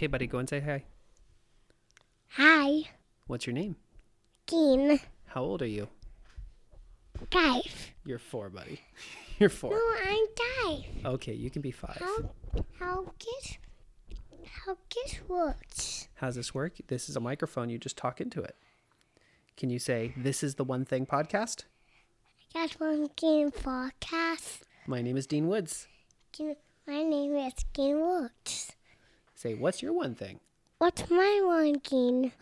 Okay, buddy, go and say hi. Hi, What's your name? Dean. How old are you? Five. You're four, buddy. You're four. No, I'm five. Okay, you can be five. How how get how get works? How's this work? This is a microphone. You just talk into it. Can you say, This is the One Thing podcast? That's one game forecast. My name is Dean Woods. My name is Dean Works. Say, What's your one thing? What's my one thing?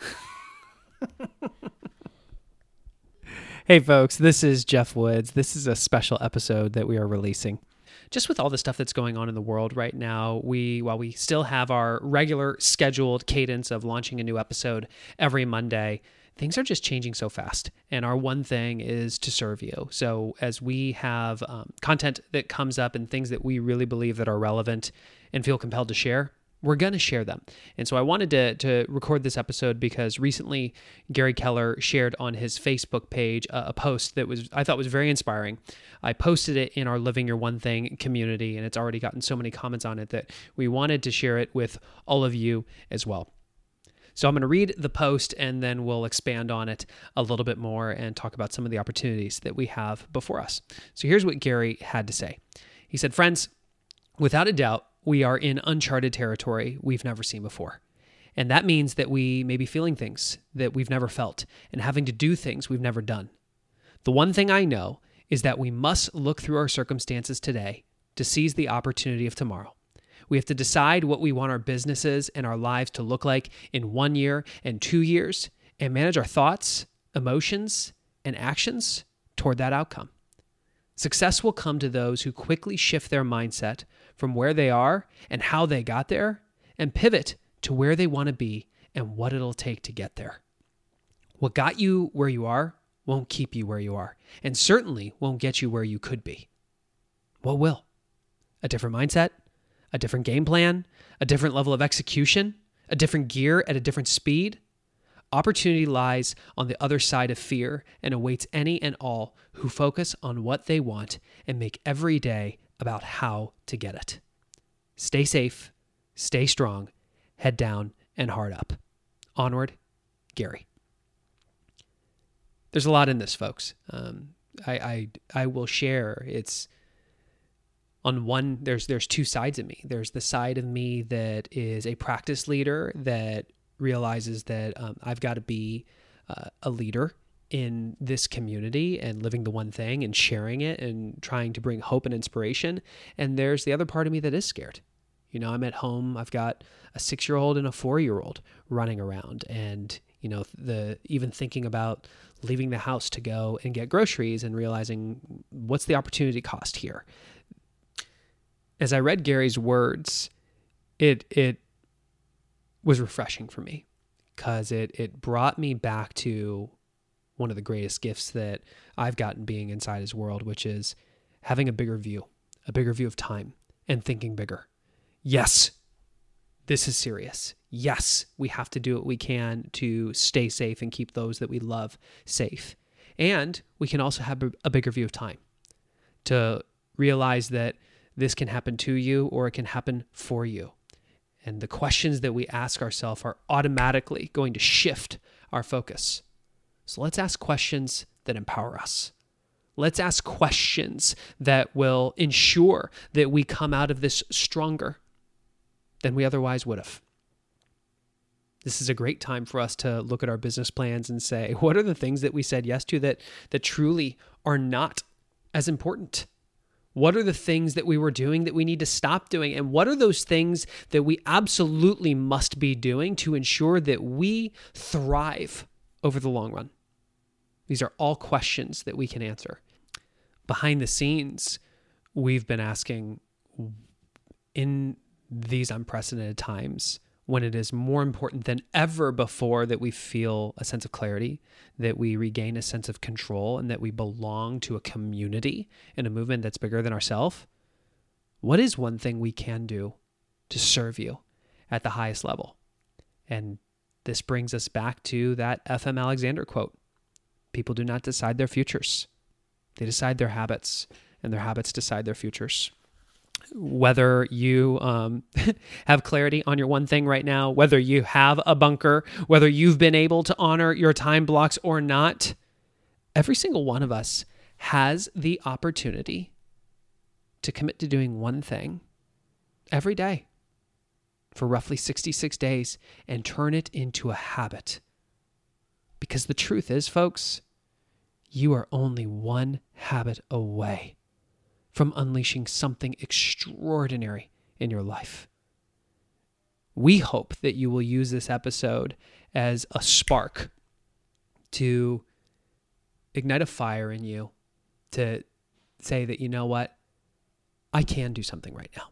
Hey, folks, this is Geoff Woods. This is a special episode that we are releasing. Just with all the stuff that's going on in the world right now, we, while we still have our regular scheduled cadence of launching a new episode every Monday, things are just changing so fast. And our one thing is to serve you. So, as we have um, content that comes up and things that we really believe that are relevant and feel compelled to share, we're going to share them. And so I wanted to, to record this episode because recently Gary Keller shared on his Facebook page a, a post that was I thought was very inspiring. I posted it in our Living Your One Thing community, and it's already gotten so many comments on it that we wanted to share it with all of you as well. So I'm going to read the post and then we'll expand on it a little bit more and talk about some of the opportunities that we have before us. So here's what Gary had to say. He said, Friends, without a doubt, we are in uncharted territory we've never seen before. And that means that we may be feeling things that we've never felt and having to do things we've never done. The one thing I know is that we must look through our circumstances today to seize the opportunity of tomorrow. We have to decide what we want our businesses and our lives to look like in one year and two years and manage our thoughts, emotions, and actions toward that outcome. Success will come to those who quickly shift their mindset from where they are and how they got there and pivot to where they want to be and what it'll take to get there. What got you where you are won't keep you where you are, and certainly won't get you where you could be. What will? A different mindset, a different game plan, a different level of execution, a different gear at a different speed? Opportunity lies on the other side of fear and awaits any and all who focus on what they want and make every day about how to get it. Stay safe, stay strong, head down, and hard up. Onward, Gary. There's a lot in this, folks. Um, I, I I will share. It's on one. There's there's two sides of me. There's the side of me that is a practice leader that realizes that um, I've got to be uh, a leader in this community and living the one thing and sharing it and trying to bring hope and inspiration. And there's the other part of me that is scared. You know, I'm at home, I've got a six year old and a four year old running around. And, you know, the even thinking about leaving the house to go and get groceries and realizing what's the opportunity cost here. As I read Gary's words, it it was refreshing for me because it it brought me back to one of the greatest gifts that I've gotten being inside his world, which is having a bigger view, a bigger view of time and thinking bigger. Yes, this is serious. Yes, we have to do what we can to stay safe and keep those that we love safe. And we can also have a bigger view of time to realize that this can happen to you or it can happen for you. And the questions that we ask ourselves are automatically going to shift our focus. So let's ask questions that empower us. Let's ask questions that will ensure that we come out of this stronger than we otherwise would have. This is a great time for us to look at our business plans and say, what are the things that we said yes to that that truly are not as important? What are the things that we were doing that we need to stop doing? And what are those things that we absolutely must be doing to ensure that we thrive over the long run? These are all questions that we can answer. Behind the scenes, we've been asking in these unprecedented times when it is more important than ever before that we feel a sense of clarity, that we regain a sense of control, and that we belong to a community and a movement that's bigger than ourselves. What is one thing we can do to serve you at the highest level? And this brings us back to that F.M. Alexander quote People do not decide their futures, they decide their habits, and their habits decide their futures. Whether you um, have clarity on your one thing right now, whether you have a bunker, whether you've been able to honor your time blocks or not, every single one of us has the opportunity to commit to doing one thing every day for roughly 66 days and turn it into a habit. Because the truth is, folks, you are only one habit away from unleashing something extraordinary in your life. We hope that you will use this episode as a spark to ignite a fire in you to say that, you know what, I can do something right now.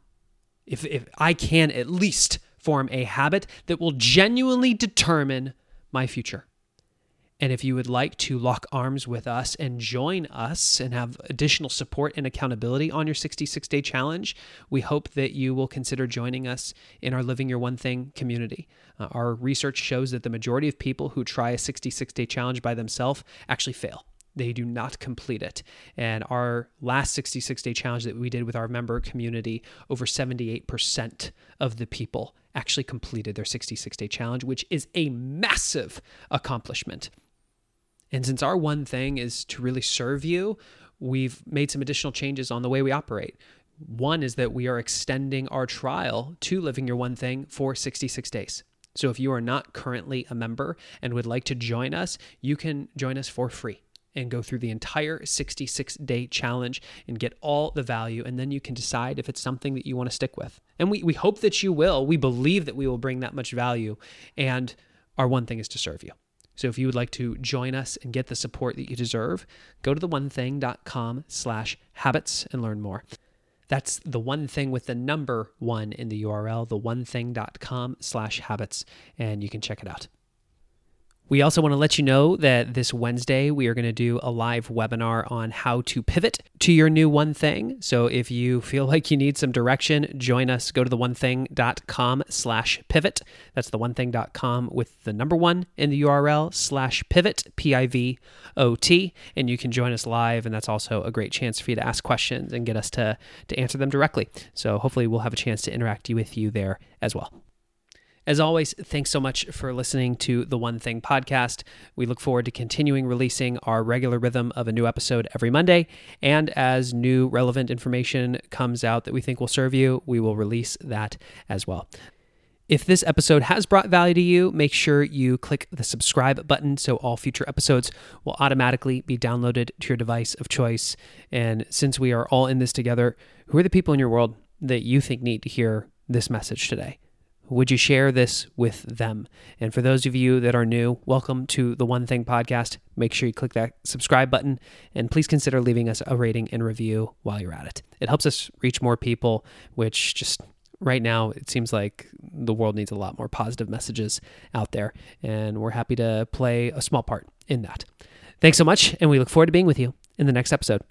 If, if I can at least form a habit that will genuinely determine my future. And if you would like to lock arms with us and join us and have additional support and accountability on your 66 day challenge, we hope that you will consider joining us in our Living Your One Thing community. Uh, our research shows that the majority of people who try a 66 day challenge by themselves actually fail. They do not complete it. And our last 66 day challenge that we did with our member community, over 78% of the people actually completed their 66 day challenge, which is a massive accomplishment. And since our one thing is to really serve you, we've made some additional changes on the way we operate. One is that we are extending our trial to Living Your One Thing for 66 days. So if you are not currently a member and would like to join us, you can join us for free and go through the entire 66 day challenge and get all the value. And then you can decide if it's something that you want to stick with. And we, we hope that you will. We believe that we will bring that much value. And our one thing is to serve you. So if you would like to join us and get the support that you deserve, go to the1thing.com slash habits and learn more. That's the one thing with the number one in the URL, the1thing.com slash habits, and you can check it out. We also want to let you know that this Wednesday we are going to do a live webinar on how to pivot to your new one thing. So if you feel like you need some direction, join us. Go to the onething.com slash pivot. That's the onething.com with the number one in the URL slash pivot, P I V O T. And you can join us live. And that's also a great chance for you to ask questions and get us to, to answer them directly. So hopefully we'll have a chance to interact with you there as well. As always, thanks so much for listening to the One Thing podcast. We look forward to continuing releasing our regular rhythm of a new episode every Monday. And as new relevant information comes out that we think will serve you, we will release that as well. If this episode has brought value to you, make sure you click the subscribe button so all future episodes will automatically be downloaded to your device of choice. And since we are all in this together, who are the people in your world that you think need to hear this message today? Would you share this with them? And for those of you that are new, welcome to the One Thing podcast. Make sure you click that subscribe button and please consider leaving us a rating and review while you're at it. It helps us reach more people, which just right now it seems like the world needs a lot more positive messages out there. And we're happy to play a small part in that. Thanks so much. And we look forward to being with you in the next episode.